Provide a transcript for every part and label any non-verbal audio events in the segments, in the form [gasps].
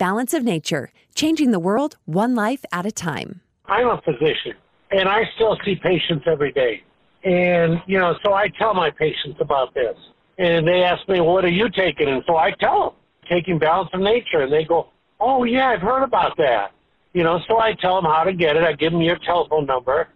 Balance of Nature, changing the world one life at a time. I'm a physician, and I still see patients every day. And, you know, so I tell my patients about this. And they ask me, what are you taking? And so I tell them, taking Balance of Nature. And they go, oh, yeah, I've heard about that. You know, so I tell them how to get it. I give them your telephone number,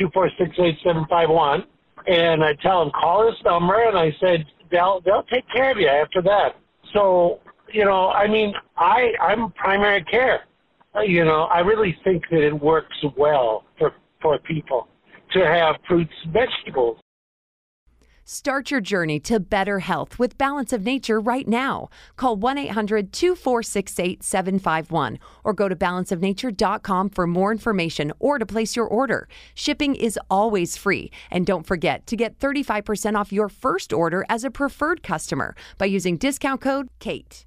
246-8751. And I tell them, call this number. And I said, they'll, they'll take care of you after that. So, you know, I mean, I, I'm primary care. Uh, You know, I really think that it works well for, for people to have fruits, vegetables. Start your journey to better health with Balance of Nature right now. Call 1 800 246 8751 or go to balanceofnature.com for more information or to place your order. Shipping is always free. And don't forget to get 35% off your first order as a preferred customer by using discount code KATE.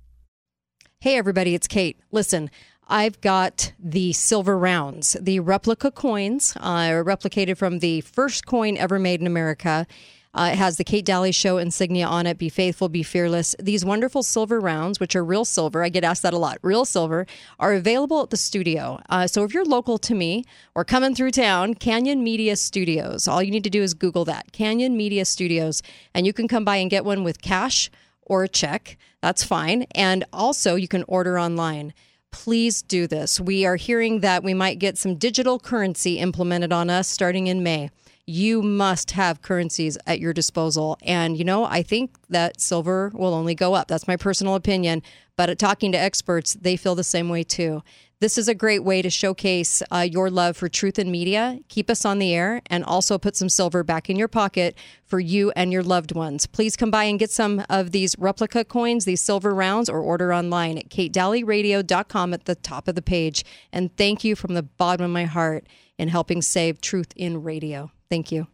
Hey, everybody, it's Kate. Listen, I've got the silver rounds, the replica coins, uh, replicated from the first coin ever made in America. Uh, it has the Kate Dalley Show insignia on it. Be faithful, be fearless. These wonderful silver rounds, which are real silver, I get asked that a lot. Real silver are available at the studio. Uh, so if you're local to me or coming through town, Canyon Media Studios. All you need to do is Google that Canyon Media Studios, and you can come by and get one with cash or a check. That's fine. And also, you can order online. Please do this. We are hearing that we might get some digital currency implemented on us starting in May. You must have currencies at your disposal. And, you know, I think that silver will only go up. That's my personal opinion. But talking to experts, they feel the same way too. This is a great way to showcase uh, your love for truth and media, keep us on the air, and also put some silver back in your pocket for you and your loved ones. Please come by and get some of these replica coins, these silver rounds, or order online at katedalleyradio.com at the top of the page. And thank you from the bottom of my heart in helping save truth in radio. Thank you.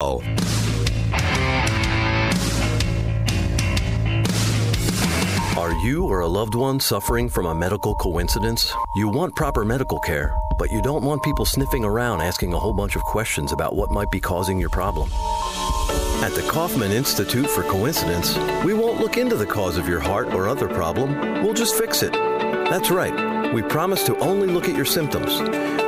Oh. Are you or a loved one suffering from a medical coincidence? You want proper medical care, but you don't want people sniffing around asking a whole bunch of questions about what might be causing your problem. At the Kaufman Institute for Coincidence, we won't look into the cause of your heart or other problem, we'll just fix it. That's right, we promise to only look at your symptoms.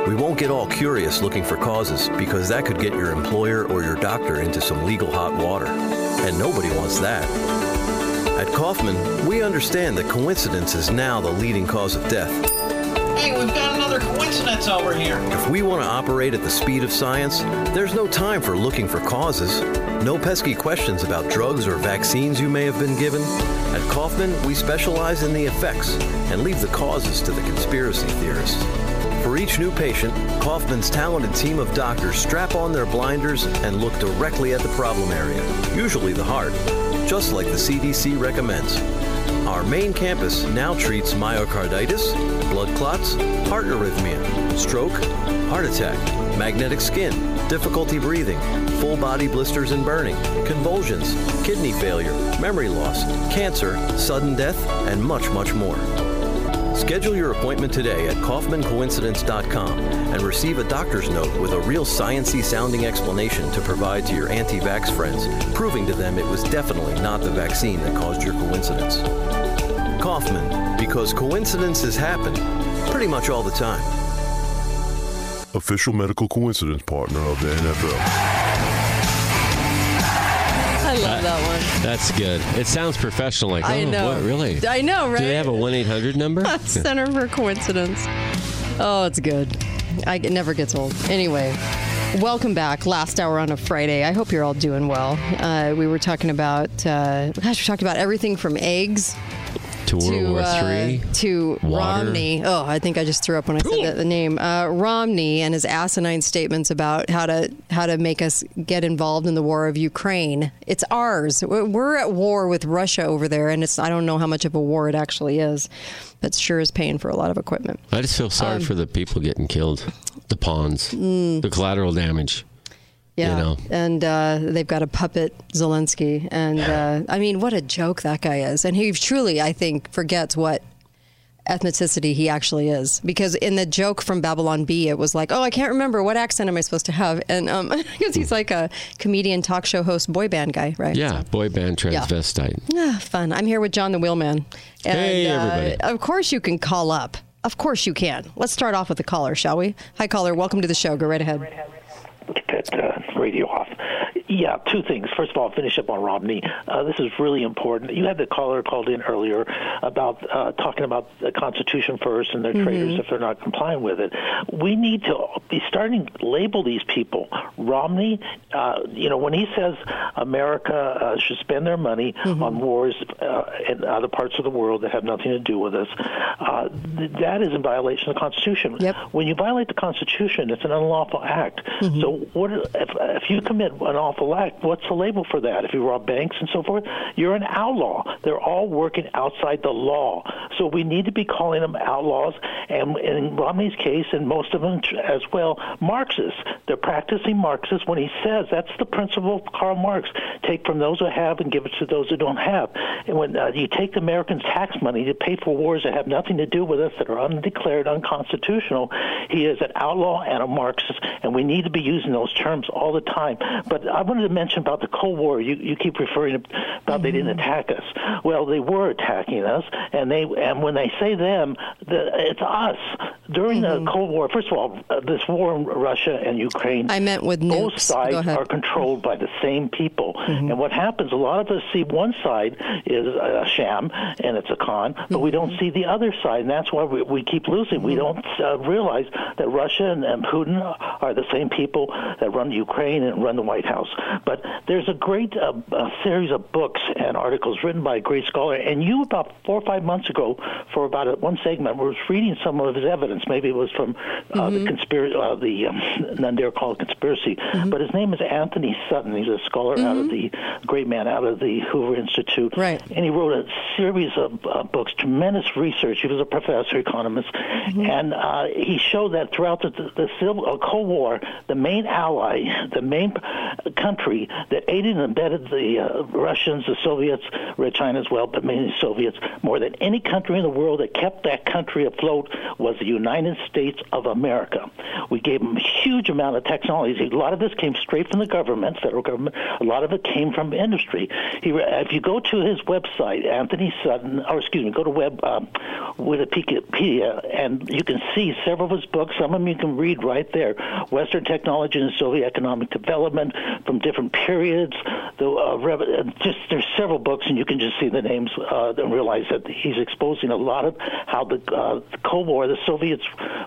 We won't get all curious looking for causes because that could get your employer or your doctor into some legal hot water. And nobody wants that. At Kaufman, we understand that coincidence is now the leading cause of death. Hey, we've got another coincidence over here. If we want to operate at the speed of science, there's no time for looking for causes. No pesky questions about drugs or vaccines you may have been given. At Kaufman, we specialize in the effects and leave the causes to the conspiracy theorists. For each new patient, Kaufman's talented team of doctors strap on their blinders and look directly at the problem area, usually the heart, just like the CDC recommends. Our main campus now treats myocarditis, blood clots, heart arrhythmia, stroke, heart attack, magnetic skin, difficulty breathing, full body blisters and burning, convulsions, kidney failure, memory loss, cancer, sudden death, and much, much more. Schedule your appointment today at KaufmanCoincidence.com and receive a doctor's note with a real sciency sounding explanation to provide to your anti vax friends, proving to them it was definitely not the vaccine that caused your coincidence. Kaufman, because coincidences happen pretty much all the time. Official medical coincidence partner of the NFL. That's good. It sounds professional. Like, I oh, know. what, really? I know, right? Do they have a 1 800 number? [laughs] Center for Coincidence. Oh, it's good. I, it never gets old. Anyway, welcome back. Last hour on a Friday. I hope you're all doing well. Uh, we were talking about, uh, gosh, we talked about everything from eggs to World to War uh, to Water. Romney. Oh, I think I just threw up when I said that, the name uh, Romney and his asinine statements about how to how to make us get involved in the war of Ukraine. It's ours. We're we're at war with Russia over there, and it's I don't know how much of a war it actually is, but sure is paying for a lot of equipment. I just feel sorry Um, for the people getting killed, the pawns, Mm. the collateral damage. Yeah, You know. and uh, they've got a puppet Zelensky, and uh, I mean, what a joke that guy is, and he truly, I think, forgets what ethnicity he actually is. Because in the joke from Babylon Bee, it was like, oh, I can't remember what accent am I supposed to have, and um, [laughs] because he's like a comedian, talk show host, boy band guy, right? Yeah, boy band transvestite. Ah, fun. I'm here with John the Wheelman. And, Hey, everybody. Uh, of course, you can call up. Of course, you can. Let's start off with the caller, shall we? Hi, caller. Welcome to the show. Go right ahead. Get that uh, radio off. Yeah, two things. First of all, finish up on Romney. Uh, this is really important. You had the caller called in earlier about uh, talking about the Constitution first and their traitors if they're not complying with it. We need to be starting to label these people. Romney, uh, you know, when he says America uh, should spend their money on wars uh, in other parts of the world that have nothing to do with us, uh, th- that is in violation of the Constitution. Yep. When you violate the Constitution, it's an unlawful act. So, what if, if you commit an awful act? What's the label for that? If you rob banks and so forth, you're an outlaw. They're all working outside the law. So we need to be calling them outlaws. And in Romney's case, and most of them as well, Marxists. They're practicing Marxists when he says that's the principle of Karl Marx: take from those who have and give it to those who don't have. And when uh, you take the Americans' tax money to pay for wars that have nothing to do with us, that are undeclared, unconstitutional, he is an outlaw and a Marxist, and we need to be using those terms all the time. But I wanted to mention about the Cold War. You, you keep referring to about they didn't mm-hmm. attack us. Well, they were attacking us, and they and when they say them, the, it's us. During the mm-hmm. Cold War, first of all, uh, this war in Russia and Ukraine, I meant with both nukes. sides are controlled by the same people. Mm-hmm. And what happens, a lot of us see one side is a sham and it's a con, but we don't see the other side, and that's why we, we keep losing. We don't uh, realize that Russia and, and Putin are the same people that run Ukraine and run the White House. But there's a great uh, uh, series of books and articles written by a great scholar, and you about four or five months ago, for about a, one segment, was reading some of his evidence. Maybe it was from uh, the conspiracy, uh, the um, none dare call it conspiracy, but his name is Antony Sutton. He's a scholar out of the great man out of the Hoover Institute, Right. And he wrote a series of uh, books, tremendous research. He was a professor, economist, and uh, he showed that throughout the, the, the Civil uh, Cold War, the main ally, the main country that aided and abetted the uh, Russians, the Soviets, Red China as well, but mainly Soviets, more than any country in the world that kept that country afloat was the United States of America. We gave them a huge amount of technology. A lot of this came straight from the government, federal government. A lot of it came from industry. He, if you go to his website, Antony Sutton, or excuse me, go to web um, Wikipedia, and you can see several of his books. Some of them you can read right there. Western technology and Soviet economic development from different periods. The uh, uh, just there's several books, and you can just see the names uh, and realize that he's exposing a lot of how the, uh, the Cold War, the Soviets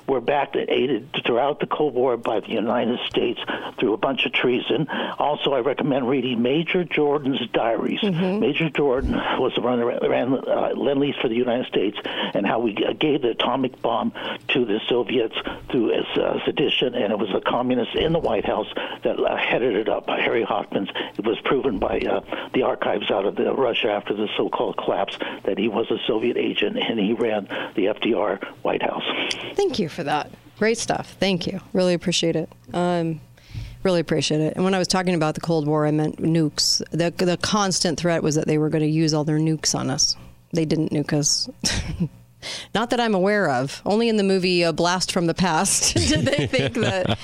were backed and aided throughout the Cold War by the United States through a bunch of treason. Also, I recommend reading Major Jordan's diaries. Major Jordan was the runner ran uh, lend lease for the United States, and how we uh, gave the atomic bomb to the Soviets through uh, sedition, and it was the communists in the White House that uh, headed it up. Harry Hopkins. It was proven by uh, the archives out of Russia after the so-called collapse that he was a Soviet agent and he ran the FDR White House. Thank you for that. Great stuff. Thank you. Really appreciate it. Um, really appreciate it. And when I was talking about the Cold War, I meant nukes. The the constant threat was that they were going to use all their nukes on us. They didn't nuke us. [laughs] Not that I'm aware of. Only in the movie A Blast from the Past [laughs] did they think that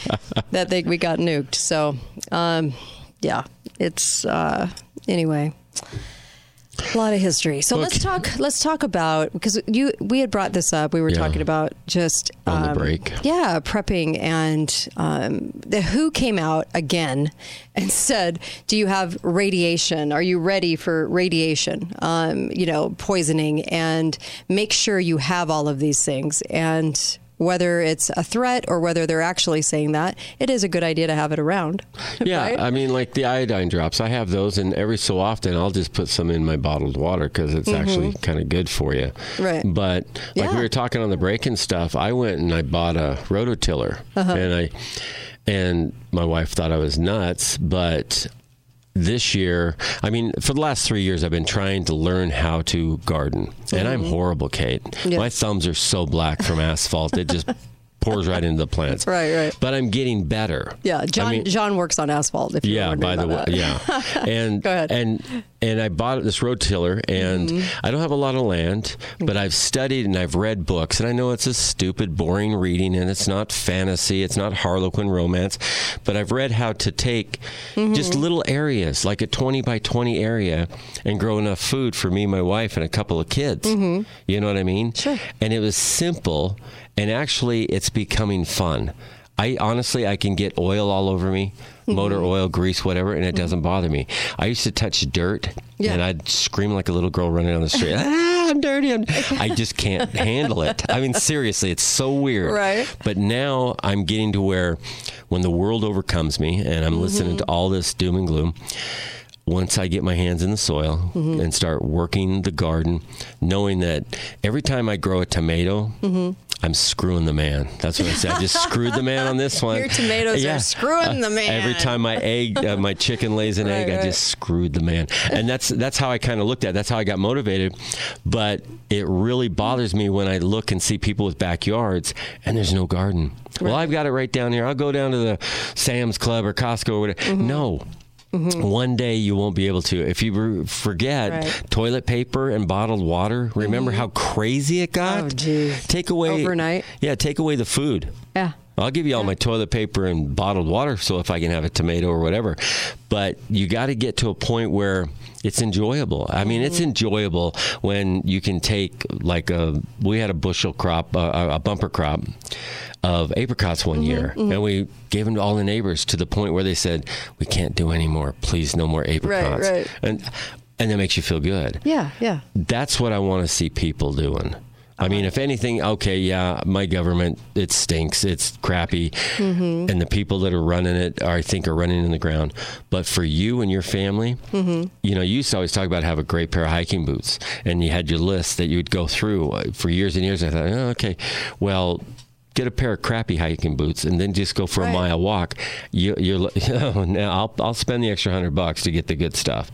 that they, we got nuked. So, um, yeah, it's uh, anyway. A lot of history. So let's talk. Let's talk about because you we had brought this up. We were Yeah. talking about just On the um, break. Yeah, prepping, and um, the WHO came out again and [laughs] said, "Do you have radiation? Are you ready for radiation? Um, you know, poisoning, and make sure you have all of these things." And whether it's a threat or whether they're actually saying that, it is a good idea to have it around. [laughs] Yeah, right? I mean, like the iodine drops. I have those, and every so often I'll just put some in my bottled water because it's actually kind of good for you. Mm-hmm. Right. But like Yeah. we were talking on the break and stuff, I went and I bought a rototiller, Uh-huh. and I and my wife thought I was nuts, but. This year, I mean, for the last three years, I've been trying to learn how to garden, and I'm horrible, Kate. Mm-hmm. My thumbs are so black from [laughs] asphalt; it just pours right into the plants. [laughs] Right, right. But I'm getting better. Yeah, I John. mean- John works on asphalt. If you're yeah, by the way, that. yeah. [laughs] And Go ahead. and and I bought this road tiller, and Mm-hmm. I don't have a lot of land, but I've studied and I've read books, and I know it's a stupid, boring reading, and it's not fantasy, it's not Harlequin romance, but I've read how to take Mm-hmm. just little areas, like a 20 by 20 area, and grow enough food for me, my wife, and a couple of kids. You know what I mean? Mm-hmm. Sure. And it was simple, and actually, it's becoming fun. I honestly, I can get oil all over me, Mm-hmm. motor oil, grease, whatever, and it doesn't bother me. I used to touch dirt, Yeah. and I'd scream like a little girl running down the street. ah, I'm dirty. I'm... I just can't [laughs] handle it. I mean, seriously, it's so weird. Right. But now I'm getting to where, when the world overcomes me, and I'm listening to all this doom and gloom. Once I get my hands in the soil Mm-hmm. and start working the garden, knowing that every time I grow a tomato, Mm-hmm. I'm screwing the man. That's what I said. I just screwed the man on this [laughs] one. Your tomatoes are screwing the [laughs] man. Every time my egg, uh, my chicken lays an [laughs] egg, Right, I just screwed the man. And that's that's how I kind of looked at. it. That's how I got motivated. But it really bothers me when I look and see people with backyards and there's no garden. Well, I've got it right down here. I'll go down to the Sam's Club or Costco or whatever. Mm-hmm. No. Mm-hmm. One day you won't be able to. If you forget Right. toilet paper and bottled water, remember mm-hmm. how crazy it got? Oh, geez. Take away Overnight. Yeah, take away the food. Yeah. I'll give you all my toilet paper and bottled water so if I can have a tomato or whatever. But you got to get to a point where it's enjoyable. I mean, it's enjoyable when you can take like a we had a bushel crop, uh, a bumper crop of apricots one year, and we gave them to all the neighbors to the point where they said, "We can't do any more. Please, no more apricots." Right, right. And and that makes you feel good Yeah. Yeah. that's what I want to see people doing. I mean, if anything, okay, yeah, my government it stinks, it's crappy, and the people that are running it, are, I think, are running in the ground. But for you and your family, you know, you used to always talk about have a great pair of hiking boots, and you had your list that you would go through Uh, for years and years. I thought, oh, okay, well. Get a pair of crappy hiking boots and then just go for a mile walk. You, you're [laughs] oh, now I'll I'll spend the extra hundred bucks to get the good stuff.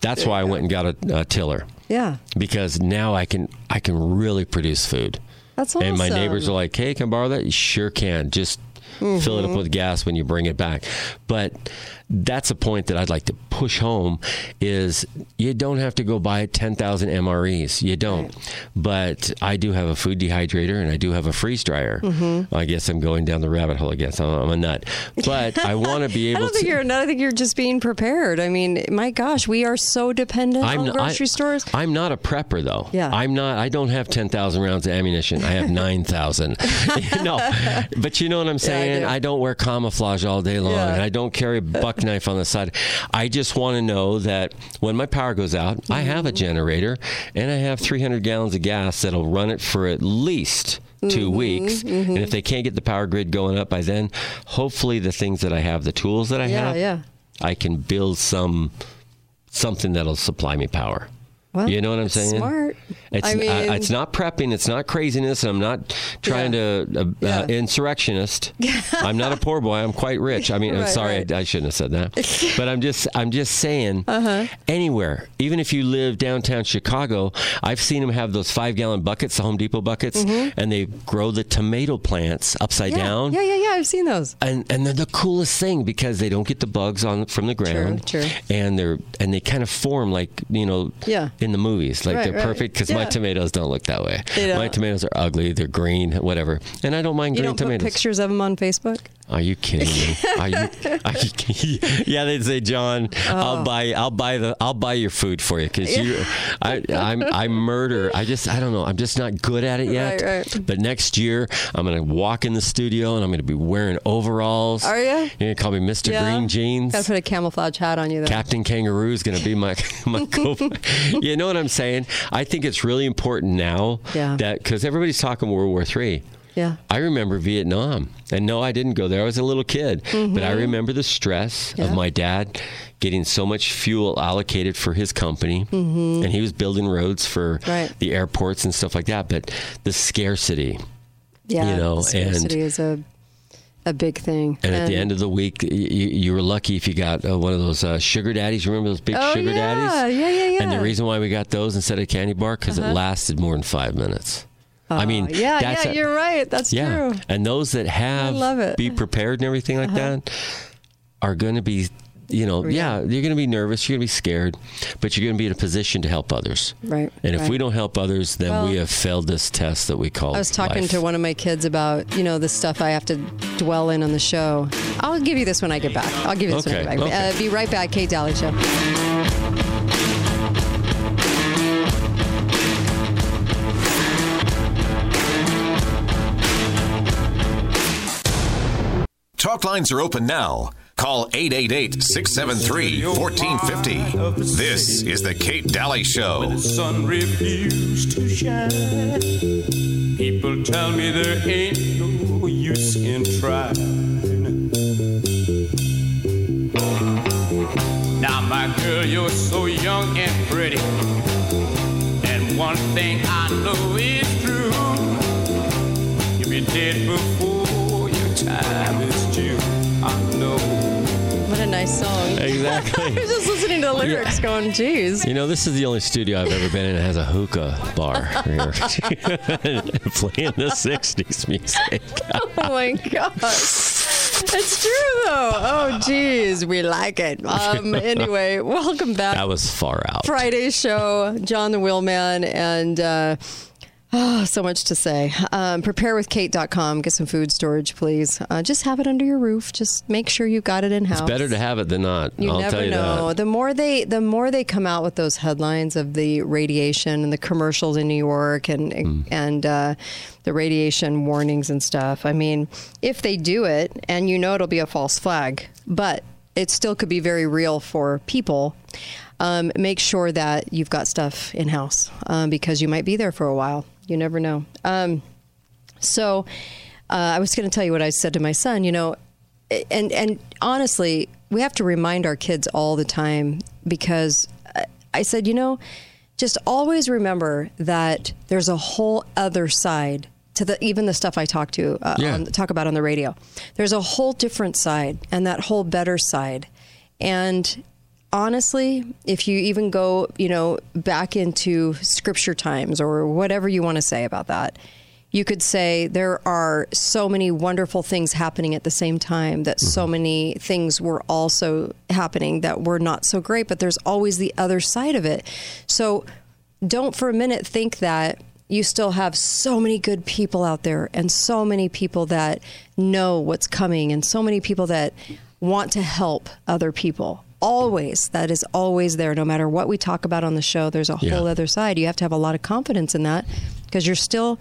That's why I went and got a, a tiller Yeah. because now I can I can really produce food. That's awesome. And my neighbors are like, "Hey, can I borrow that?" You sure can. Just mm-hmm. fill it up with gas when you bring it back. But that's a point that I'd like to push home is you don't have to go buy 10,000 MREs. You don't. But I do have a food dehydrator and I do have a freeze dryer. Mm-hmm. I guess I'm going down the rabbit hole. I guess I'm, I'm a nut. But I want to be able [laughs] to I don't think to. you're. I think you're just being prepared. I mean, my gosh, we are so dependent on n- grocery stores. I'm not a prepper though. Yeah. I'm not. I don't have ten thousand rounds of ammunition. I have [laughs] nine thousand. [laughs] no, but you know what I'm saying. do. I don't wear camouflage all day long, Yeah. and I don't carry a knife on the side. I just want to know that when my power goes out, I have Mm-hmm. a generator and I have 300 gallons of gas that'll run it for at least. 2 Mm-hmm, weeks, and if they can't get the power grid going up by then, hopefully the things that I have, the tools that I Yeah, have, yeah. I can build some something that'll supply me power. Well, you know what I'm saying? Smart. It's, I uh, mean, it's not prepping. It's not craziness. I'm not trying Yeah. to uh, Yeah. uh, insurrectionist. [laughs] I'm not a poor boy. I'm quite rich. I mean, I'm sorry, right. I, I shouldn't have said that. [laughs] but I'm just, I'm just saying. Uh-huh. Anywhere, even if you live downtown Chicago, I've seen them have those five gallon buckets, the Home Depot buckets, and they grow the tomato plants upside Mm-hmm. yeah, down. yeah, yeah, yeah. I've seen those. And, and they're the coolest thing because they don't get the bugs on from the ground, True, true. and they're and they kind of form like you know Yeah. In the movies like Right, they're right. perfect because my tomatoes don't look that way. My tomatoes are ugly, they're green, whatever, and I don't mind You green don't tomatoes. pictures of them on Facebook. Are you kidding me? [laughs] Are you, are you, [laughs] yeah, they'd say, John, Oh. I'll buy, I'll buy the, I'll buy your food for you because you, [laughs] I, I'm, I murder. I just, I don't know. I'm just not good at it yet. Right. But next year, I'm gonna walk in the studio and I'm gonna be wearing overalls. Are ya? You're gonna call me Mr. Yeah. Green Jeans. Gotta put a camouflage hat on you, though. Captain Kangaroo is going to be my my co. you know what I'm saying? I think it's really important now Yeah. that because everybody's talking World War Three. yeah. I remember Vietnam, and no, I didn't go there. I was a little kid, but I remember the stress Mm-hmm. Yeah. of my dad getting so much fuel allocated for his company, and he was building roads for Mm-hmm. Right. the airports and stuff like that. But the scarcity, Yeah. You know, scarcity is a a big thing. and at the end of the week, you, you were lucky if you got uh, one of those uh, sugar daddies. Remember those big Oh, sugar yeah. daddies? Yeah, yeah, yeah. And the reason why we got those instead of candy bar because it lasted more than five minutes. I mean, yeah, that's yeah, a- you're right. That's yeah. true. And those that have love it. Uh-huh. be prepared and everything like that are going to be you know, yeah, you're going to be nervous, you're going to be scared, but you're going to be in a position to help others. Right. And if right. we don't help others, then Well, we have failed this test that we call. I was talking life. to one of my kids about, you know, the stuff I have to dwell in on the show. I'll give you this when I get back. I'll give you this when I get back. okay. Uh, be right back, Kate Dalley Show. Talk lines are open now. Call 888 673 1450. This is The Kate Dalley Show. the sun refused to shine. People tell me there ain't no use in trying. Now, my girl, you're so young and pretty. And one thing I know is true. You'll be dead before your time song. Exactly. [laughs] I was just listening to the lyrics going, geez. You know, this is the only studio I've ever been in that has a hookah bar [laughs] here. [laughs] Playing the 60s music. Oh my gosh. It's true though. Oh geez, we like it. Um, anyway, welcome back. That was far out. Friday's show, John the Wheelman, and uh, oh, so much to say. Um, preparewithkate.com. Get some food storage, please. Uh, just have it under your roof. Just make sure you've got it in house. It's better to have it than not. You I'll never tell you know. that. The more they, the more they come out with those headlines of the radiation and the commercials in New York and Hmm. and uh, the radiation warnings and stuff. I mean, if they do it, and you know it'll be a false flag, but it still could be very real for people. Um, make sure that you've got stuff in house um, because you might be there for a while. You never know. Um, so uh, I was going to tell you what I said to my son. You know, and and honestly, we have to remind our kids all the time because I- said, you know, just always remember that there's a whole other side to the even the stuff I talk to uh, Yeah. on, talk about on the radio. There's a whole different side and that whole better side, and honestly, if you even go, you know, back into scripture times or whatever you want to say about that, you could say there are so many wonderful things happening at the same time that so mm-hmm. many things were also happening that were not so great, but there's always the other side of it. So don't for a minute think that you still have so many good people out there and so many people that know what's coming and so many people that want to help other people. Always, that is always there. No matter what we talk about on the show, there's a Yeah. whole other side. You have to have a lot of confidence in that because you're still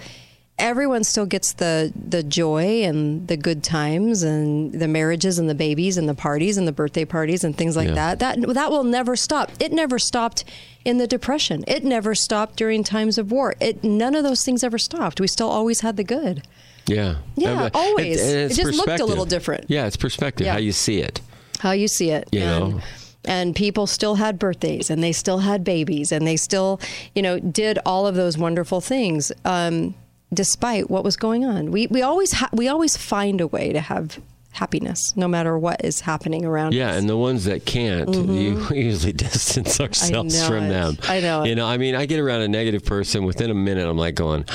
everyone still gets the the joy and the good times and the marriages and the babies and the parties and the birthday parties and things like Yeah. that. That that will never stop. It never stopped in the depression. It never stopped during times of war. It none of those things ever stopped. We still always had the good. Yeah. Yeah, Uh, always. and It just looked a little different. Yeah, it's perspective, Yeah. how you see it. How you see it. You and, know. and people still had birthdays and they still had babies and they still, you know, did all of those wonderful things. Um, despite what was going on, we we always ha- we always find a way to have happiness, no matter what is happening around. Yeah, us. and the ones that can't, you [laughs] usually distance ourselves from it. them. I know. You know, I mean, I get around a negative person within a minute. I'm like going,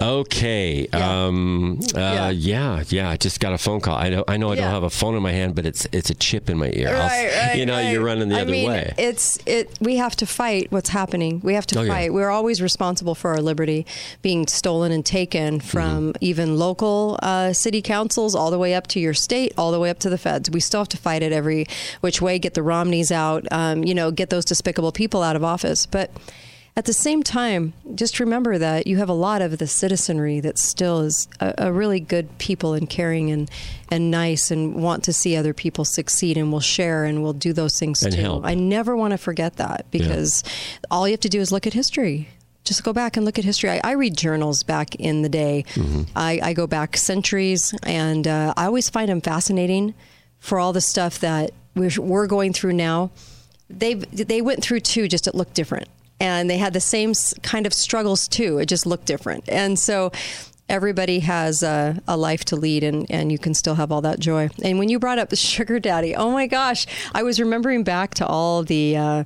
okay, Yeah. um, uh, Yeah. yeah. yeah, I just got a phone call. I know, I know, I Yeah. don't have a phone in my hand, but it's it's a chip in my ear. Right, right, you know, right. you're running the I other mean, way. It's it. We have to fight what's happening. We have to Oh, yeah. fight. We're always responsible for our liberty being stolen and taken from Mm-hmm. even local uh, city councils all the way up to your state, all the way up to the feds. We still have to fight it every which way. Get the Romneys out. Um, you know, get those despicable people out of office. But at the same time, just remember that you have a lot of the citizenry that still is a, a really good people and caring and, and nice and want to see other people succeed and will share and will do those things And too. help. I never want to forget that because all you have to do is look at history. Just go back and look at history. I, I read journals back in the day. I, I go back centuries, and uh, I always find them fascinating for all the stuff that we're, we're going through now they they went through too just it looked different and they had the same kind of struggles too it just looked different and so everybody has a, a life to lead and, and you can still have all that joy and when you brought up the [laughs] sugar daddy oh my gosh i was remembering back to all the uh,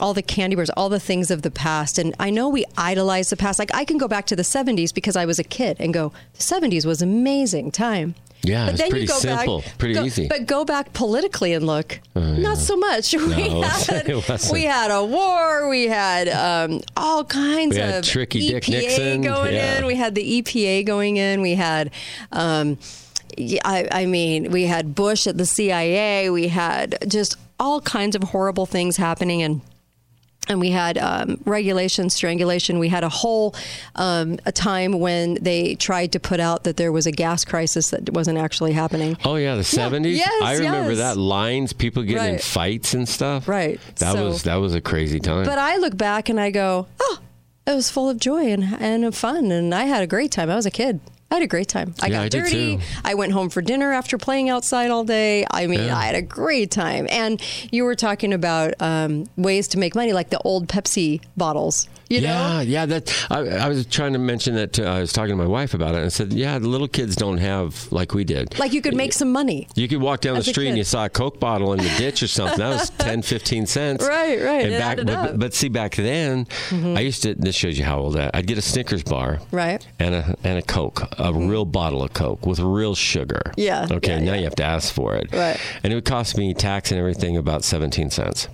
all the candy bars, all the things of the past. And I know we idolize the past. Like I can go back to the 70s because I was a kid and go, the 70s was amazing time. Yeah, but it's then pretty you go simple, back, pretty go- easy. But go back politically and look, not so much. [laughs] we [laughs] had we had a war. We had um, all kinds We had of Tricky Dick Nixon, going yeah. in. We had the EPA going in. We had. Um, I, I mean, we had Bush at the CIA. We had just all kinds of horrible things happening, and and we had um, regulation, strangulation. We had a whole um, a time when they tried to put out that there was a gas crisis that wasn't actually happening. Oh yeah, the seventies. Yes, I remember yes. that lines, people getting in fights and stuff. Right. That So- was that was a crazy time. But I look back and I go, oh, it was full of joy and, and fun. And I had a great time. I was a kid. I had a great time. I Yeah, got I dirty. I went home for dinner after playing outside all day. I mean, Yeah. I had a great time. And you were talking about um, ways to make money, like the old Pepsi bottles. You yeah, know? yeah. That I, I was trying to mention that. To, I was talking to my wife about it, and I said, "Yeah, the little kids don't have like we did. Like you could make some money. You could walk down the street and you saw a Coke bottle in the ditch or something. That was [laughs] 10, 15 cents. Right, right. And back, but. Mm-hmm. but see, back then, I used to. This shows you how old I. I'd get a Snickers bar, Right. and a and a Coke, a real bottle of Coke with real sugar. Yeah, Okay. yeah, now yeah. you have to ask for it. Right. And it would cost me tax and everything about seventeen cents.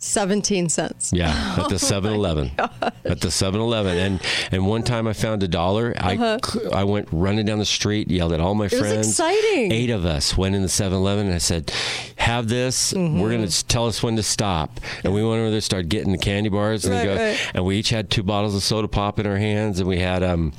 17 cents. Yeah, Oh at the [laughs] 7-Eleven. at the 7-Eleven. And and one time I found a dollar. I I went running down the street, yelled at all my Uh-huh. was friends. exciting. Eight of us went in the 7-Eleven and I said, "Have this. Mm-hmm. We're going to tell us when to stop." And we went over there, started getting the candy bars, and, we Right, go, right. and we each had two bottles of soda pop in our hands, and we had um,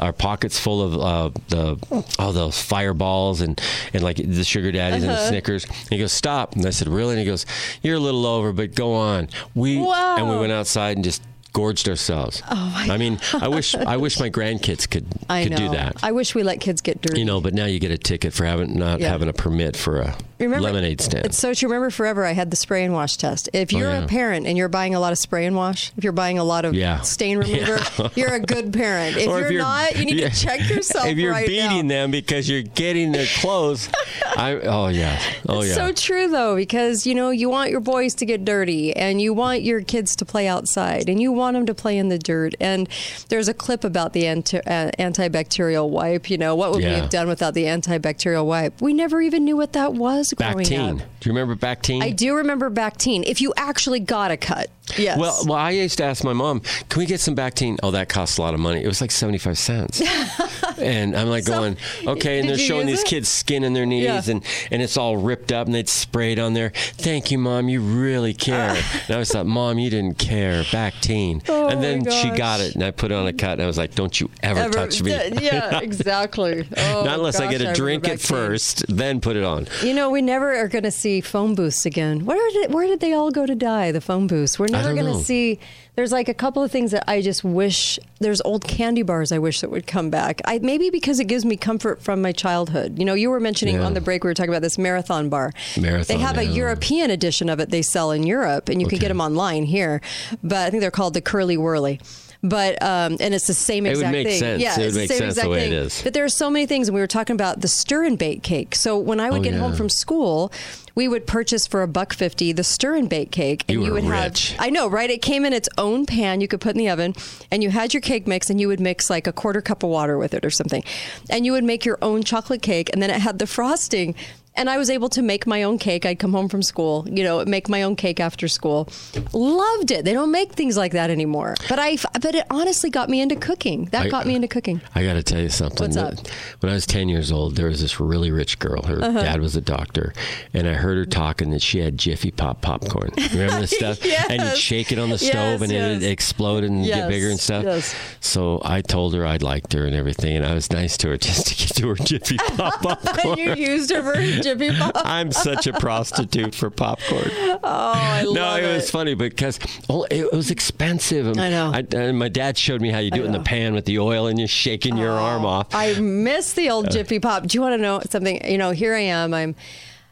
our pockets full of uh, the all those fireballs and and like the sugar daddies Uh-huh. and the Snickers. And he goes, "Stop!" And I said, "Really?" And he goes, "You're a little over, but go on." We Wow. and we went outside and just gorged ourselves. Oh my I mean, I wish I wish my grandkids could I could know. do that. I wish we let kids get dirty. you know, but now you get a ticket for having not Yeah. having a permit for a Remember, lemonade stand. It's so true. Remember, forever I had the spray and wash test. If you're Oh, yeah. a parent and you're buying a lot of spray and wash, if you're buying a lot of Yeah. stain [laughs] remover, Yeah. you're a good parent. If, Or you're, not, you need [laughs] yeah. to check yourself. If you're right beating now. them because you're getting their clothes, I oh yeah, [laughs] oh yeah. It's so true though, because you know you want your boys to get dirty, and you want your kids to play outside, and you want them to play in the dirt. And there's a clip about the anti- uh, antibacterial wipe. You know what would we have done without the antibacterial wipe? We never even knew what that was growing Bactine. up. Do you remember Bactine? I do remember Bactine. If you actually got a cut, yes. Well, well, I used to ask my mom, "Can we get some Bactine?" Oh, that costs a lot of money. It was like seventy-five cents, [laughs] and I'm like So, going, "Okay." And they're showing these it? kids skin in their knees, Yeah. and and it's all ripped up, and they'd spray it on there. Thank you, mom. You really care. Ah. and I was like, "Mom, you didn't care." Bactine, Oh, and then she got it, and I put it on a cut, and I was like, "Don't you ever, Ever- touch me." [laughs] Yeah, exactly. Oh, Not unless I get a drink it Bactine. first, then put it on. You know, we never are going to see phone booths again. Where did where did they all go to die? The phone booths. We're never going to see. There's like a couple of things that I just wish. There's old candy bars I wish that would come back. I maybe because it gives me comfort from my childhood. You know, you were mentioning Yeah. on the break we were talking about this marathon bar. Marathon, They have a. European edition of it. They sell in Europe, and you can get them online here. But I think they're called the Curly Wurly. But um, and it's the same exact It would make thing. sense. Yeah, It would it's make the same sense the exact way it thing. is. But there are so many things, and we were talking about the stir and bake cake. So when I would Oh, get home from school, we would purchase for a buck fifty the stir and bake cake, and You were would rich. have. I know, right? It came in its own pan you could put in the oven, and you had your cake mix, and you would mix like a quarter cup of water with it or something, and you would make your own chocolate cake, and then it had the frosting. And I was able to make my own cake. I'd come home from school, you know, make my own cake after school. Loved it. They don't make things like that anymore. But I, but it honestly got me into cooking. That I- got me into cooking. I got to tell you something. What's up? When I was 10 years old, there was this really rich girl. Her Uh-huh. dad was a doctor. And I heard her talking that she had Jiffy Pop popcorn. Remember this [laughs] stuff? yes. And you'd shake it on the Yes, stove and yes. it'd explode and get bigger and stuff. yes. So I told her I liked her and everything. And I was nice to her just to get to her Jiffy [laughs] Pop popcorn. And you used her for Jiffy Pop. [laughs] I'm such a prostitute for popcorn. Oh, I No, love it was funny because oh, it was expensive. And I know. I, and my dad showed me how you do I it in the pan with the oil and you're shaking your oh, arm off. I miss the old uh, Jiffy Pop. Do you want to know something? You know, here I am. I'm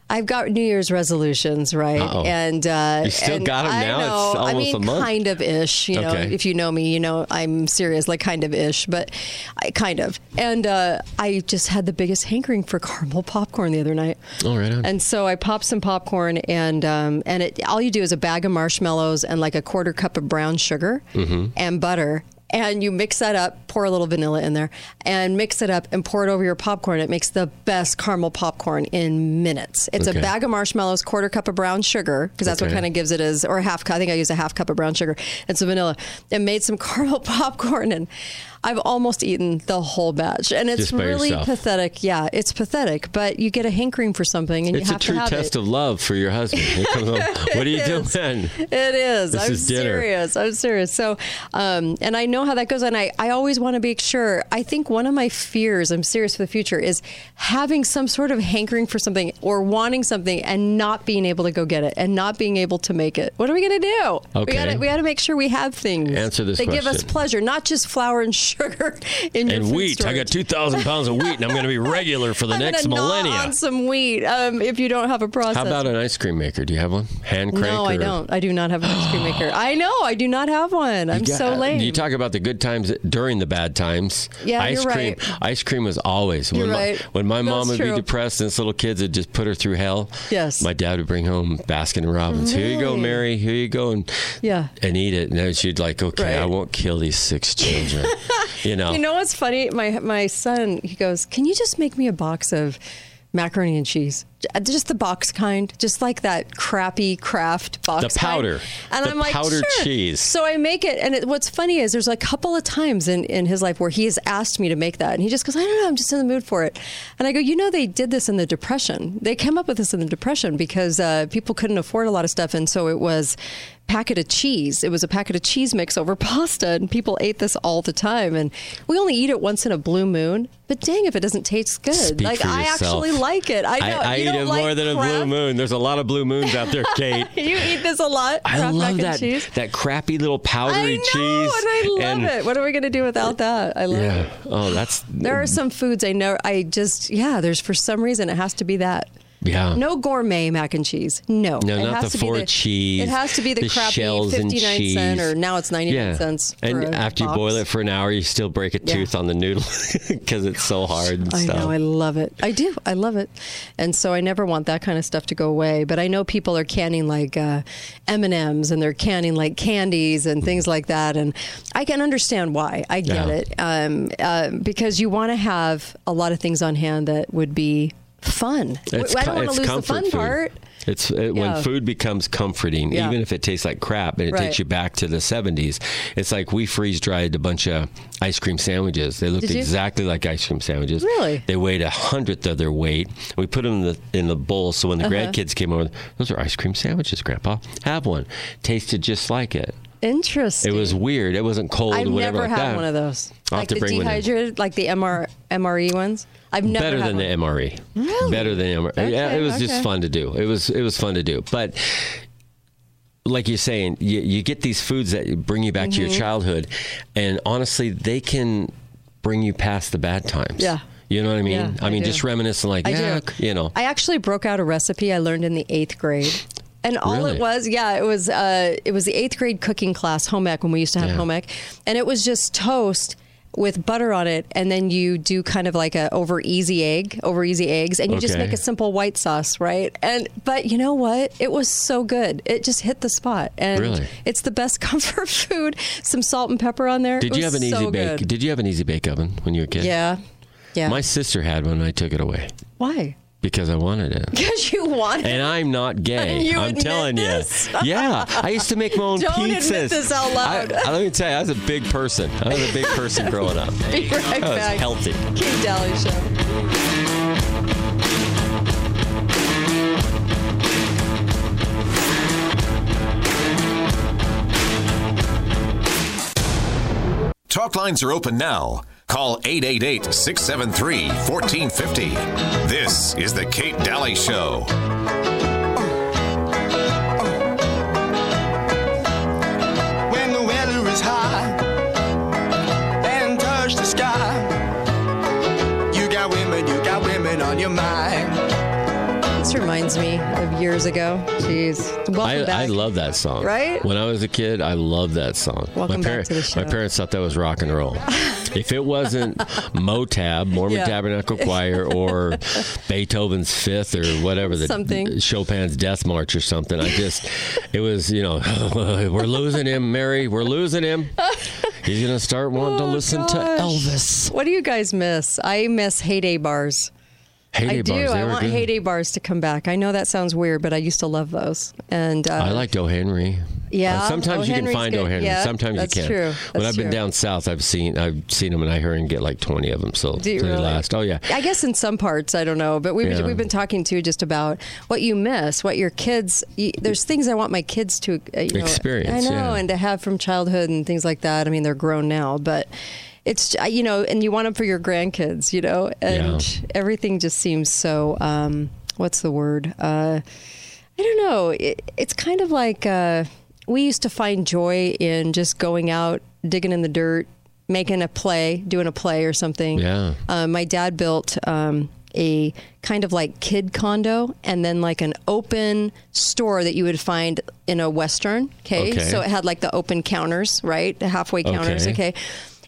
I've got New Year's resolutions, right? Uh-oh. And uh, You still got 'em I now? It's know, I almost mean, a month. kind of ish. You know, Okay. if you know me, you know I'm serious, like kind of ish, but I kind of. And uh, I just had the biggest hankering for caramel popcorn the other night. All right. on. And so I popped some popcorn, and um, and it all you do is a bag of marshmallows and like a quarter cup of brown sugar Mm-hmm. and butter. And you mix that up, pour a little vanilla in there, and mix it up and pour it over your popcorn. It makes the best caramel popcorn in minutes. It's Okay. a bag of marshmallows, quarter cup of brown sugar, because that's what kind of gives it is, or a half cup. I think I use a half cup of brown sugar and some vanilla, and made some [laughs] caramel popcorn. And I've almost eaten the whole batch. And it's really yourself. pathetic. Yeah, it's pathetic, but you get a hankering for something and it's you a have true to have test it. of love for your husband. Home, [laughs] what are you is. doing? It is. This I'm is dinner. serious. I'm serious. So, um, and I know how that goes. And I, I always want to make sure. I think one of my fears, I'm serious for the future, is having some sort of hankering for something or wanting something and not being able to go get it and not being able to make it. What are we going to do? Okay. We got we to make sure we have things Answer this that give us pleasure, not just flour and sugar in your And food wheat. I got 2,000 pounds of wheat, and I'm going to be [laughs] regular for the I'm next gonna gnaw millennia. on some wheat um, if you don't have a process. How about an ice cream maker? Do you have one? Hand crank? No, I or- don't. I do not have an ice cream maker. [gasps] I know. I do not have one. I'm got- so lame. You talk about the good times during the bad times. Yeah, ice you're cream. right. Ice cream was always You're when, right. my, when my mom would true. be depressed and this little kids would just put her through hell. Yes. My dad would bring home Baskin and Robbins. Here you go, Mary. Here you go, and yeah. and eat it. And then she'd like, okay, I won't kill these six children. [laughs] [laughs] you know. You know what's funny? My my son, he goes, "Can you just make me a box of macaroni and cheese? Just the box kind, just like that crappy Kraft box. The powder. kind." And The I'm like, powdered sure. cheese. So I make it, and it, what's funny is there's a couple of times in in his life where he has asked me to make that, and he just goes, "I don't know, I'm just in the mood for it." And I go, "You know, they did this in the Depression. They came up with this in the Depression because uh, people couldn't afford a lot of stuff, and so it was." Packet of cheese. It was a packet of cheese mix over pasta, and people ate this all the time. And we only eat it once in a blue moon. But dang, if it doesn't taste good, Speak like I actually like it. I know I, you eat it like more than a blue moon. There's a lot of blue moons out there, [laughs] Kate. you eat this a lot. I love that cheese. that crappy little powdery I know, cheese. and I love and- it. What are we going to do without that? I love it. Yeah. Oh, that's There are some foods I know. I just yeah. There's for some reason it has to be that. Yeah. No gourmet mac and cheese. No. No, It not has the to be four cheese. It has to be the, crappy shells and 59 cheese. cent or now it's 99 yeah. cents. And after you boil it for an hour, you still break a Yeah. tooth on the noodle [laughs] because it's so hard and I know, I love it. I do. I love it. And so I never want that kind of stuff to go away. But I know people are canning like uh, M and M's and they're canning like candies and things like that. And I can understand why. I get Yeah. it um, uh, because you want to have a lot of things on hand that would be fun. It's I don't want to lose the fun food. part. It's it, Yeah. when food becomes comforting, Yeah. even if it tastes like crap and it Right. takes you back to the 70s. It's like we freeze dried a bunch of ice cream sandwiches. They looked exactly like ice cream sandwiches. Really? They weighed a hundredth of their weight. We put them in the in the bowl. So when the Uh-huh. grandkids came over, those are ice cream sandwiches, Grandpa. Have one. Tasted just like it. Interesting. It was weird. It wasn't cold I've whatever never like had that. one of those. I'll have like to the bring one dehydrated, like the MR, MRE ones. I've never better than one. the MRE. Really? Better than MRE. yeah, it was okay. just fun to do. It was it was fun to do. But like you're saying, you, you get these foods that bring you back to Mm-hmm. your childhood, and honestly, they can bring you past the bad times. Yeah. You know what I mean? Yeah, I I mean, do. just reminiscing, like, I yeah, do. you know. I actually broke out a recipe I learned in the eighth grade. And all Really? it was, yeah, it was uh, it was the eighth grade cooking class, home ec, when we used to have Yeah. home ec, and it was just toast with butter on it, and then you do kind of like a over easy egg, over easy eggs, and you just make a simple white sauce, right? And but you know what? It was so good. It just hit the spot, and Really? it's the best [laughs] comfort food. Some salt and pepper on there. Did you have an easy so bake? good. Did you have an easy bake oven when you were a kid? Yeah, yeah. My sister had one. and I took it away Why? Because I wanted it. Because you want. And I'm not [laughs] gay. You I'm telling this? you. Yeah, I used to make my own [laughs] Don't pizzas. admit this out loud. I, I- let me tell you, I was a big person. I was a big person [laughs] growing up. Be right I was back. healthy. Kate Dalley Show. Talk lines are open now. Call 888 673 1450. This is The Kate Dalley Show. when the weather is high and touch the sky. You got women, you got women on your mind. This reminds me of years ago. Jeez. Welcome I, back. I love that song. Right? When I was a kid, I loved that song. Welcome my back to the show. My parents thought that was rock and roll. [laughs] if it wasn't Motab, Mormon Yeah. Tabernacle Choir, or [laughs] Beethoven's Fifth, or whatever the Something. Chopin's Death March or something, I just it was you know [laughs] we're losing him, Mary. We're losing him. He's gonna start wanting to Oh, listen to. Elvis. What do you guys miss? I miss heyday bars. Heyday I do. bars, I want good. heyday bars to come back. I know that sounds weird, but I used to love those. And uh, I liked O. Henry. Yeah, Uh, sometimes you can find good. O. Henry. Yeah, sometimes that's you can. true. when I've been down south, I've seen I've seen them, and I hear and get like twenty of them. So Do you they really? last. Oh yeah. I guess in some parts, I don't know, but we've, Yeah. we've been talking too just about what you miss, what your kids. You, there's things I want my kids to uh, you know, Experience, I know, yeah. and to have from childhood and things like that. I mean, they're grown now, but it's you know, and you want them for your grandkids, you know, and Yeah. everything just seems so. Um, what's the word? Uh, I don't know. It, it's kind of like uh, we used to find joy in just going out, digging in the dirt, making a play, doing a play or something. Yeah. Uh, my dad built um, a kind of like kid condo and then like an open store that you would find in a Western. Okay. Okay. So it had like the open counters, right? The halfway counters. Okay. Okay.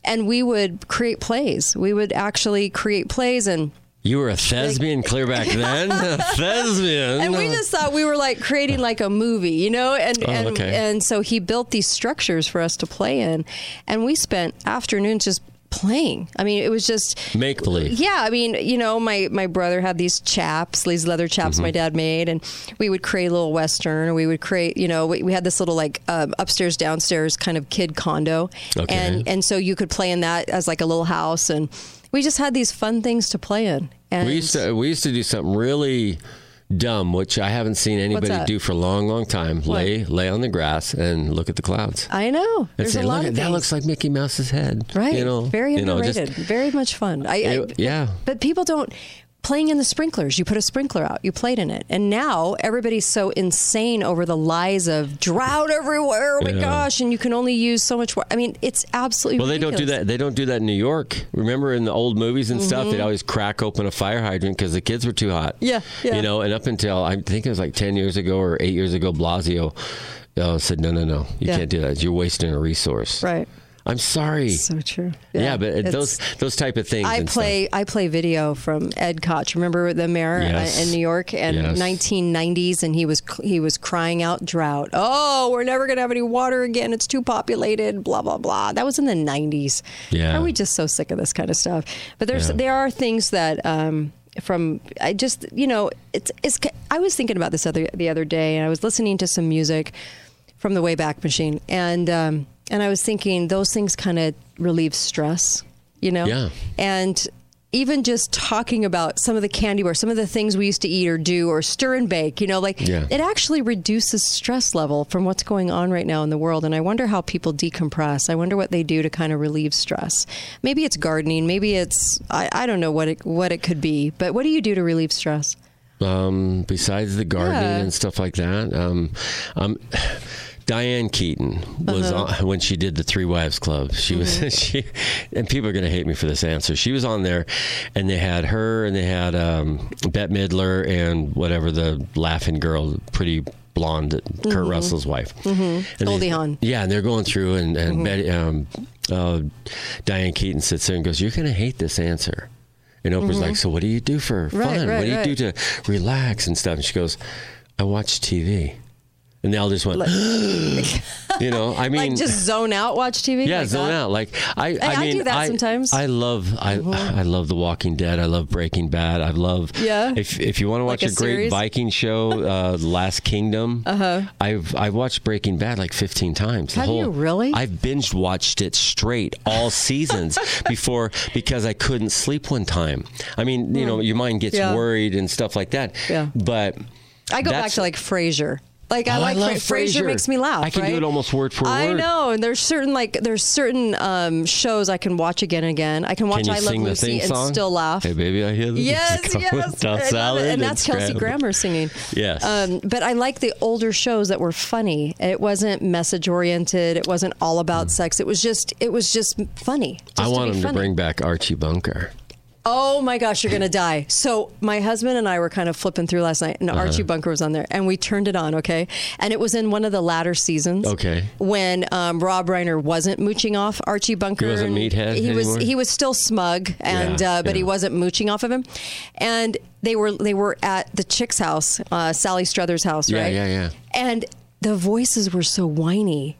And we would create plays. We would actually create plays and You were a thespian clear back then. [laughs] a thespian. and we just thought we were like creating like a movie, you know, and Oh, and, okay. and so he built these structures for us to play in, and we spent afternoons just playing. I mean, it was just make believe. yeah, I mean, you know, my my brother had these chaps, these leather chaps Mm-hmm. my dad made, and we would create a little western, or we would create, you know, we, we had this little like um, upstairs downstairs kind of kid condo, Okay. and and so you could play in that as like a little house, and we just had these fun things to play in. And We used to we used to do something really dumb, which I haven't seen anybody that? do for a long, long time. Lay lay on the grass and look at the clouds. I know. And There's say, a lot look, that looks like Mickey Mouse's head. Right. You know, very you know, underrated. just- very much fun. I, I, yeah. But people don't playing in the sprinklers. You put a sprinkler out. You played in it, and now everybody's so insane over the lies of drought everywhere. Oh my Yeah. gosh! And you can only use so much. water. I mean, it's absolutely. Well, they don't do that. They don't do that in New York. Remember in the old movies and stuff, Mhm. they'd always crack open a fire hydrant because the kids were too hot. Yeah, yeah. You know, and up until I think it was like ten years ago or eight years ago, Blasio uh, said, "No, no, no, you Yeah. can't do that. You're wasting a resource." Right. I'm sorry. So true. Yeah, but It's- those those type of things. I play I play video from Ed Koch. Remember the mayor uh, Yes. in New York in Yes. 1990s, and he was he was crying out drought. Oh, we're never gonna have any water again. It's too populated. Blah blah blah. That was in the 90s. Yeah. Are we just so sick of this kind of stuff? But there's Yeah. there are things that. Um, from I just you know it's it's I was thinking about this other the other day and I was listening to some music from the Wayback Machine and um, and I was thinking those things kind of relieve stress you know Yeah. and even just talking about some of the candy bars, some of the things we used to eat or do or stir and bake, you know, like Yeah. it actually reduces stress level from what's going on right now in the world. And I wonder how people decompress. I wonder what they do to kind of relieve stress. Maybe it's gardening. Maybe it's I, I don't know what it what it could be. But what do you do to relieve stress? um, besides the gardening Yeah. and stuff like that. Um, um, Diane Keaton was Uh-huh. on, when she did the Three Wives Club. She was Mm-hmm. [laughs] she, and people are going to hate me for this answer. She was on there, and they had her, and they had um, Bette Midler, and whatever the laughing girl, pretty blonde, Kurt Mhm. Russell's wife. Mm-hmm. Goldie Hawn. Yeah, and they're going through, and and Mhm. Betty, um, uh, Diane Keaton sits there and goes, "You're going to hate this answer." And Oprah's like, "So what do you do for Right, fun? right, what do you right. do to relax and stuff?" And she goes, "I watch TV." And they all just went, like, [gasps] you know, I [laughs] mean, like just zone out, watch TV. yeah, like zone that? out. Like I, I I mean, do that sometimes. I love, I, I love The Walking Dead. I love Breaking Bad. I love. Yeah? If if you want to watch Like a, a great? Viking show, [laughs] uh, Last Kingdom. Uh-huh. I've I've watched Breaking Bad like 15 times. The Have you really? I've binge watched it straight all seasons [laughs] before because I couldn't sleep one time. I mean, you know, your mind gets Hmm. Yeah. worried and stuff like that. Yeah. But I go back to like Frasier. Like I Oh, like love Fra- Frasier. Frasier. makes me laugh. I can do it almost word for I word. I know, and there's certain like there's certain um, shows I can watch again and again. I can watch Can I Love Lucy and song? still laugh. Hey, baby, I hear the Yes, [laughs] yes, I it. salad and that's Kelsey scrambled. Grammer singing. Yes. Um, but I like the older shows that were funny. It wasn't message oriented. It wasn't all about sex. It was just it was just funny. Just. I want him to bring back Archie Bunker. Oh my gosh, you're gonna die. So my husband and I were kind of flipping through last night, and Uh-huh. Archie Bunker was on there, and we turned it on. Okay, and it was in one of the latter seasons. Okay. when um, Rob Reiner wasn't mooching off Archie Bunker. He wasn't meathead He was he was still smug, and Yeah, uh, but he wasn't mooching off of him. And they were they were at the chick's house, uh, Sally Struthers' house, Yeah, right? Yeah, yeah, yeah. And the voices were so whiny.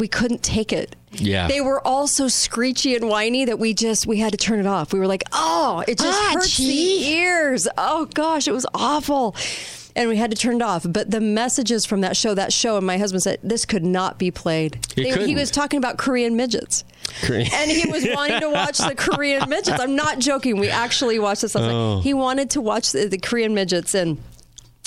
We couldn't take it. Yeah. They were all so screechy and whiny that we just we had to turn it off. We were like, "Oh, it just ah, hurts the ears. Oh gosh, it was awful." And we had to turn it off. But the messages from that show, that show, and my husband said this could not be played. They- he was talking about Korean midgets. Korean- And he was wanting to watch the [laughs] Korean midgets. I'm not joking. We actually watched this. last night. Oh. He wanted to watch the, the Korean midgets and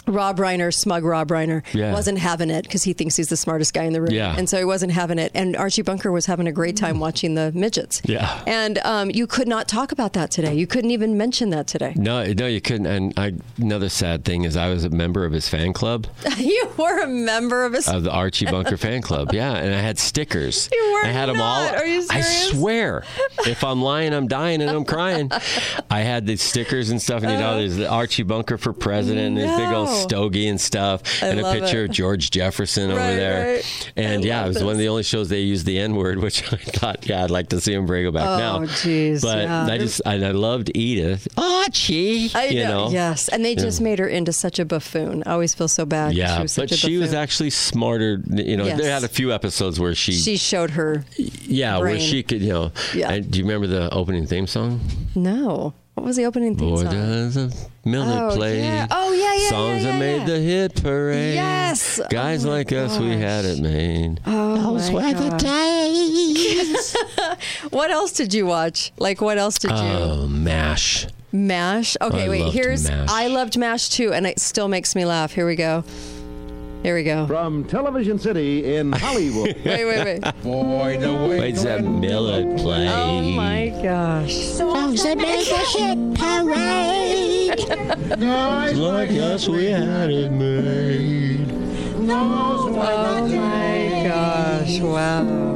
Rob Reiner, smug Rob Reiner, Yeah. wasn't having it because he thinks he's the smartest guy in the room. Yeah. And so he wasn't having it. And Archie Bunker was having a great time watching the midgets. Yeah. And um, you could not talk about that today. You couldn't even mention that today. No, no, you couldn't. And I, another sad thing is I was a member of his fan club, [laughs] you were a member of his. of the Archie Bunker fan club. Yeah, and I had stickers. [laughs] You were I had them all. Are you serious? I swear, if I'm lying, I'm dying and I'm crying. [laughs] I had the stickers and stuff, and you know, there's the Archie Bunker for president, and his big old Uh-huh. No. Oh. stogie and stuff, I and a picture it. of George Jefferson over there. right. And I yeah, it was one of the only shows they used the N word, [laughs] which I thought, yeah, I'd like to see him bring it back Oh, now. jeez, But yeah. I just, I, I loved Edith. Archie, I you know. Yes. And they just made her into such a buffoon. I always feel so bad. Yeah, she was but such a she was actually smarter. You know, Yes. they had a few episodes where she, She showed her. yeah, where she could, you know. Yeah. And do you remember the opening theme song? No. What was the opening theme Boy, song? does a Miller Oh, play yeah. Oh, yeah, yeah, songs yeah, that yeah, made yeah. the hit parade. Yes. Oh guys Oh, my like us, we had it made. Oh, Those my were the days. [laughs] What else did you watch? Like, what else did you? Oh, Mash. Mash. Okay, I wait. loved Here's. MASH. I loved Mash too, and it still makes me laugh. Here we go. Here we go. From Television City in [laughs] Hollywood. Wait, wait, wait. Boy, the way Wait, that Miller play? Oh my gosh. Songs that made the hit parade. Like us, we had it made. Oh my gosh. Wow.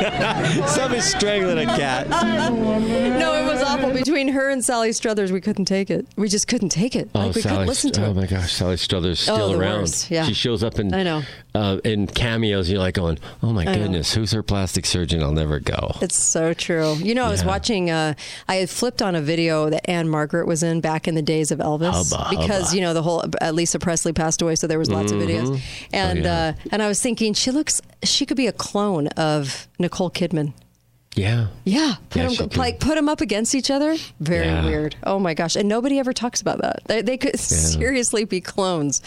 [laughs] Somebody's strangling a cat. No, it was awful. Between her and Sally Struthers, we couldn't take it. We just couldn't take it. Oh, like we Sally! couldn't listen to oh it. my gosh, Sally Struthers Oh, still the around. worst, yeah. She shows up in I know. Uh, in cameos. You're like going, oh my goodness, who's her plastic surgeon? I'll never go. It's so true. You know, I was Yeah. watching. Uh, I had flipped on a video that Ann-Margret was in back in the days of Elvis, Hubba, because hubba. you know the whole uh, Lisa Presley passed away, so there was lots of videos. Mhm. And Oh, yeah. uh, and I was thinking, she looks, she could be a clone of Nicole Kidman. Yeah. Yeah, put Yeah, them she like put them up against each other. Very Yeah. weird. Oh my gosh! And nobody ever talks about that. They, they could seriously be clones.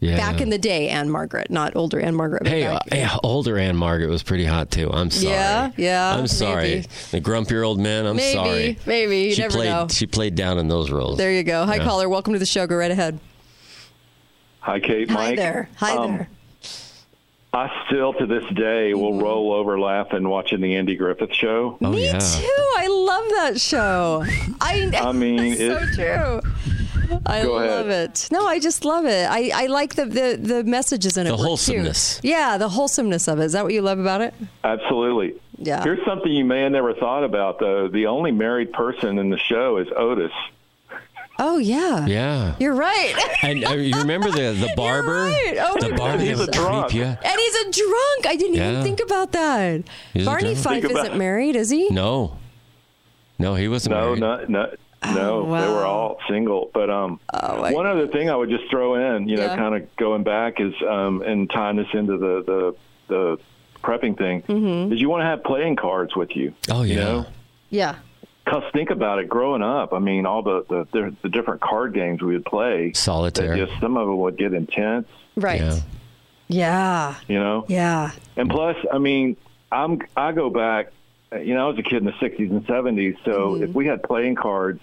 Yeah. Back in the day, Ann-Margret, not older Ann-Margret. but Hey, uh, back- yeah, older Ann-Margret was pretty hot too. I'm sorry. Yeah, yeah, I'm sorry. maybe. The grumpier old man. I'm Maybe, sorry. maybe. You she never played. know. She played down in those roles. There you go. Hi, Yeah. caller. Welcome to the show. Go right ahead. Hi, Kate. Hi there. Hi Um, there. I still, to this day, will Mm-hmm. roll over laughing watching the Andy Griffith Show. Oh, Me yeah. too. I love that show. I, [laughs] I mean, it's [laughs] so true. I Go ahead. love it. No, I just love it. I, I like the, the, the messages in it. The were cute. wholesomeness. Yeah, the wholesomeness of it. Is that what you love about it? Absolutely. Yeah. Here's something you may have never thought about, though. The only married person in the show is Otis. Oh yeah. Yeah. You're right. [laughs] And uh, you remember the the barber? right. Oh, the barber He's a drunk. creep you. And he's a drunk. I didn't Yeah. even think about that. He's Barney. Fife isn't married, is he? No. No, he wasn't No, married. no, no, no. Oh, wow. They were all single. But um, Oh, my- one other thing I would just throw in, you know, Yeah. kind of going back is um, and tying this into the the, the prepping thing Mm-hmm. is you want to have playing cards with you. Oh yeah. You know? Yeah. Cause think about it, growing up, I mean, all the the, the, the different card games we would play. Solitaire. Just some of them would get intense, Right. Yeah. Yeah. you know. Yeah. And plus, I mean, I'm I go back. You know, I was a kid in the '60s and '70s, so Mm-hmm. if we had playing cards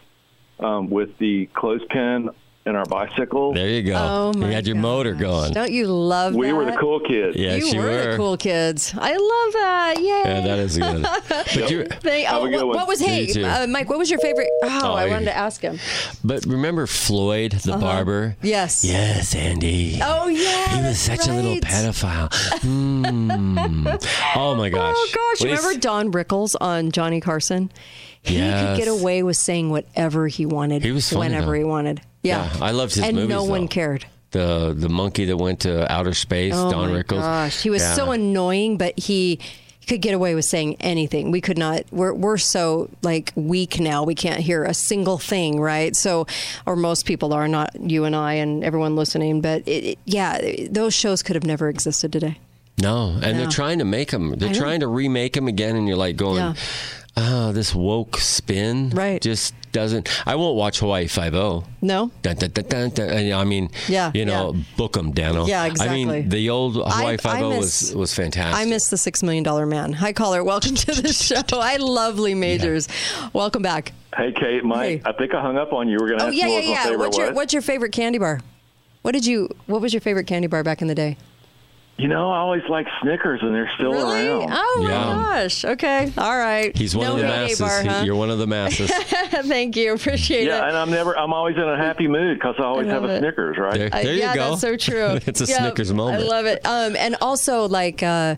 um, with the clothespin in our bicycles. There you go. Oh, you had your motor going. Don't you love We that? were the cool kids. Yes, you you were, were. the cool kids. I love that. Yay. Yeah, that is good. [laughs] But you, They, oh, a good what, one. what was You hey, uh, Mike? What was your favorite? Oh, Oh, I I- wanted to ask him. but remember Floyd, the barber? Yes. Yes, Andy. Oh yeah. He was that's such a little pedophile. Mm. [laughs] Oh my gosh. Oh gosh! When he's- Remember Don Rickles on Johnny Carson? He Yes. could get away with saying whatever he wanted, He was whenever though. he wanted. Yeah. Yeah, I loved his and movies, no one cared. the the monkey that went to outer space, Oh Don Rickles. gosh, he was Yeah. so annoying, but he he could get away with saying anything. We could not. We're we're so like weak now. We can't hear a single thing, right? So, or most people are not. You and I and everyone listening. But it, it- yeah, those shows could have never existed today. No, and No. they're trying to make them. They're trying to remake them again, and you're like going, Yeah. "Ah, this woke spin, Right. Just doesn't." I won't watch Hawaii Five O. No. Dun, dun, dun, dun, dun. And, I mean, Yeah, you know, yeah. book them, Danno. Yeah, I exactly. mean, the old Hawaii I Five O was was fantastic. I miss the Six Million Dollar Man. Hi, caller. Welcome to the [laughs] show. I love Lee Majors. Welcome back. Hey, Kate, Mike, Hey. I think I hung up on you. We're going to Oh ask yeah, yeah, yeah. favorite What's your was. What's your favorite candy bar? What did you? What was your favorite candy bar back in the day? You know, I always like Snickers, and they're still Really? around. Oh my Yeah. gosh. Okay. All right. He's one no of the masses. Bar, huh? You're one of the masses. [laughs] Thank you. Appreciate Yeah, it. Yeah, and I'm never. I'm always in a happy mood because I always have love a it. Snickers, right? There, there yeah, you go. that's so true. [laughs] it's a Yeah, Snickers moment. I love it. Um, and also, like, uh,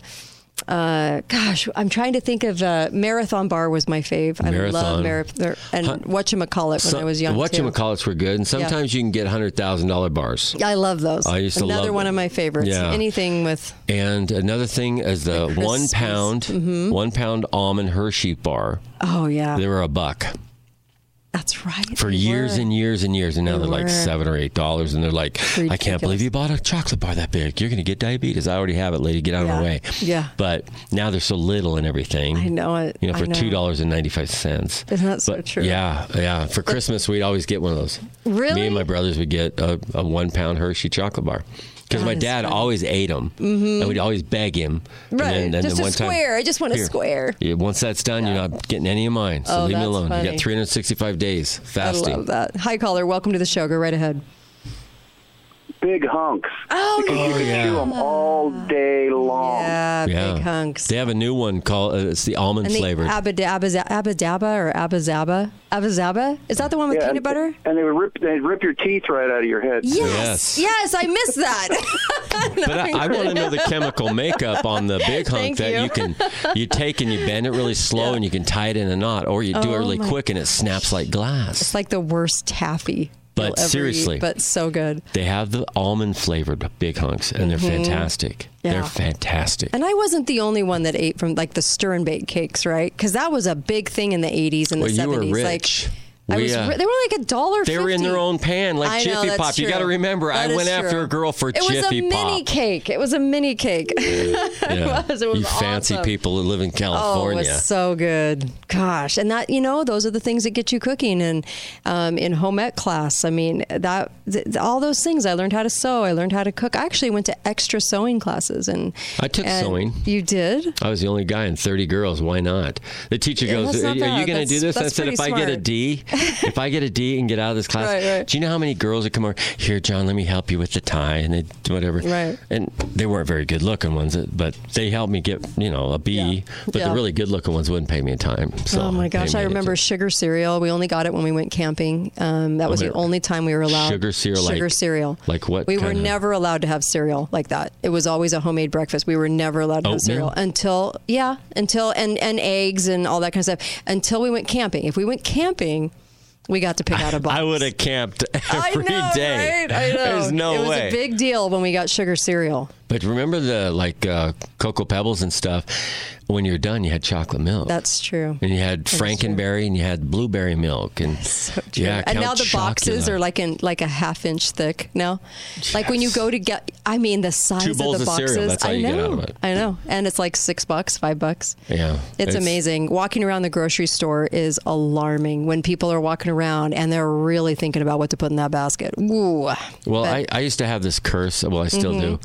uh, gosh, I'm trying to think of uh, Marathon Bar was my fave. I love Marathon. Marathon and Huh. whatchamacallit when I was young. What too. you were good, and sometimes you can get hundred thousand dollar bars. I love those. I used to Another one them. of my favorites. Yeah. Anything with And another thing is the one pound, Mhm. one pound almond Hershey bar. oh yeah, They were a buck that's right. for years were. and years and years, and now They are like seven or eight dollars, and they're like, I can't believe you bought a chocolate bar that big. You're going to get diabetes. I already have it, lady. Get out of Yeah. my way. Yeah. But now they're so little and everything. I know it. You know, for know. two dollars and ninety five cents. Isn't that so But, true? Yeah, yeah. For Christmas, we'd always get one of those. Really? Me and my brothers would get a, a one pound Hershey chocolate bar because my dad funny. always ate them, Mhm. and we'd always beg him. And Right. then- and just then a one time- square. I just want a Here. square. Yeah, once that's done, you're not getting any of mine. So Oh, leave me alone. funny. You got 365 days fasting. I love that. Hi, caller. Welcome to the show. Go right ahead. Big hunks. Oh, because you can yeah. chew them all day long. Yeah, Yeah. big hunks. They have a new one called uh, it's the almond And the flavored. abadaba, abadaba or Abba-Zaba? Abba-Zaba? Is that the one with Yeah, peanut and- butter? And they would rip, they'd rip your teeth right out of your head. Yes. Yes, I missed that. [laughs] but I, I want to know the chemical makeup on the big hunk Thank that you. you. can you take and you bend it really slow and you can tie it in a knot, or you do it Oh really my quick and it snaps like glass. It's like the worst taffy. But seriously. eat, but so good. They have the almond flavored big hunks, and they're Mhm. fantastic. Yeah. They're fantastic. And I wasn't the only one that ate from like the stir and bake cakes, right? Because that was a big thing in the 80s and well, the you 70s. were Like, rich. I was, uh, they were like a dollar. They were in their own pan, like I know, Jiffy that's Pop. You got to remember, That I went after a girl for Chippy Pop. It was a mini Pop. cake. It was a mini cake. Yeah. [laughs] it was. It was you fancy people who live in California. Oh, it was so good. Gosh, and that you know, those are the things that get you cooking. And um, in home ec class, I mean, that th- all those things. I learned how to sew. I learned how to cook. I actually went to extra sewing classes, and I took and sewing. You did? I was the only guy in 30 girls. Why not? The teacher Yeah, goes, Are, are you going to do this? I said, If I get a. D, [laughs] if I get a D and get out of this class, Right, right. do you know how many girls would come over? Here, John, let me help you with the tie and they do whatever. Right. And they weren't very good looking ones, but they helped me get, you know, a B. But Yeah. the really good looking ones wouldn't pay me a time. So oh my gosh, I it remember sugar cereal. We only got it when we went camping. Um, that was Oh, the only time we were allowed Sugar cereal, Sugar like- cereal. Like what? We were never allowed to have cereal like that. It was always a homemade breakfast. We were never allowed to have cereal until yeah, until and and eggs and all that kind of stuff until we went camping. If we went camping, we got to pick out a [laughs] box. I would have camped I every day. know, right? I know. There's no it was way. a big deal when we got sugar cereal. But remember the like uh, cocoa pebbles and stuff. When you're done, you had chocolate milk. That's true. and you had That is true. Frankenberry and you had blueberry milk and [laughs] yeah, and now the boxes Chocula. are like in like a half inch thick now. Like when you go to get, I mean the size of the of boxes. that's all I know, get out of it. I know, and it's like six bucks, five bucks. yeah, It's, amazing. Walking around the grocery store is alarming when people are walking around and they're really thinking about what to put in that basket. Ooh. Well, But- I, I used to have this curse. Well, I still Mhm. do.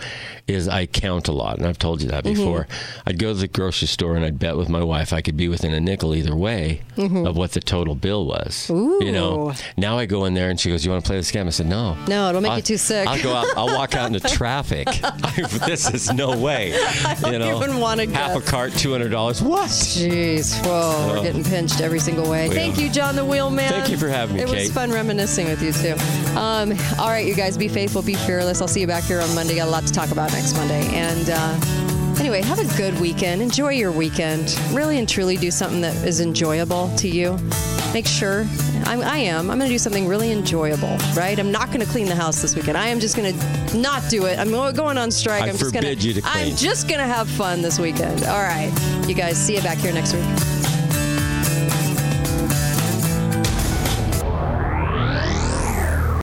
Because I count a lot, and I've told you that Mhm. before. I'd go to the grocery store and I'd bet with my wife I could be within a nickel either way Mhm. of what the total bill was. Ooh. You know, now I go in there and she goes, "You want to play this game?" I said, "No." No, it'll make I'll- you too sick. I'll go out. I'll walk out into [laughs] traffic. [laughs] this is no way. [laughs] I don't you know, even wanna half a cart, two hundred dollars. What? Jeez, whoa, we're Oh. getting pinched every single way. Thank you, John the Wheelman. Thank you for having me, It was fun reminiscing with you too. Um, all right, you guys, be faithful, be fearless. I'll see you back here on Monday. Got a lot to talk about next Monday. And uh, anyway, have a good weekend. Enjoy your weekend. Really and truly do something that is enjoyable to you. Make sure. I'm, I am. I'm going to do something really enjoyable, right? I'm not going to clean the house this weekend. I am just going to not do it. I'm going on strike. I am just you to I'm just going to have fun this weekend. All right. You guys, see you back here next week.